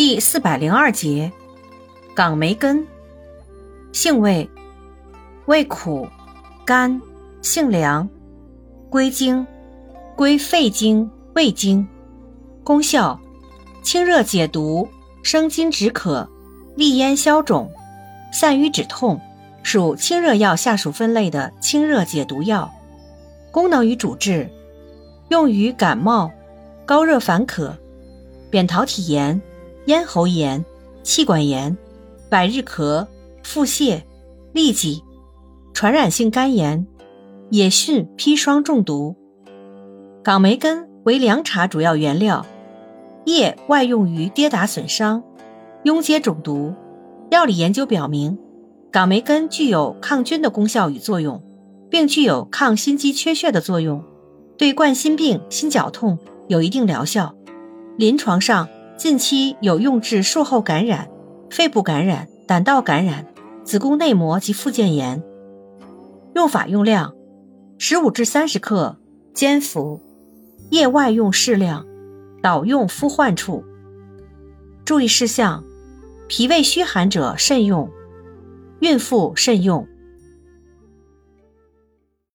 第四百零二节，岗梅根，性味，味苦，甘，性凉，归经，归肺经、胃经。功效，清热解毒，生津止渴，利咽消肿，散瘀止痛，属清热药下属分类的清热解毒药。功能与主治，用于感冒、高热烦渴、扁桃体炎。咽喉炎、气管炎、百日咳、腹泻、痢疾、传染性肝炎、野蕈砒霜中毒。港梅根为凉茶主要原料，叶外用于跌打损伤、痈疖肿毒。药理研究表明，港梅根具有抗菌的功效与作用，并具有抗心肌缺血的作用，对冠心病、心绞痛有一定疗效。临床上。近期有用治术后感染、肺部感染、胆道感染、子宫内膜及附件炎。用法用量：十五至三十克，煎服。液外用适量，导用敷患处。注意事项：脾胃虚寒者慎用，孕妇慎用。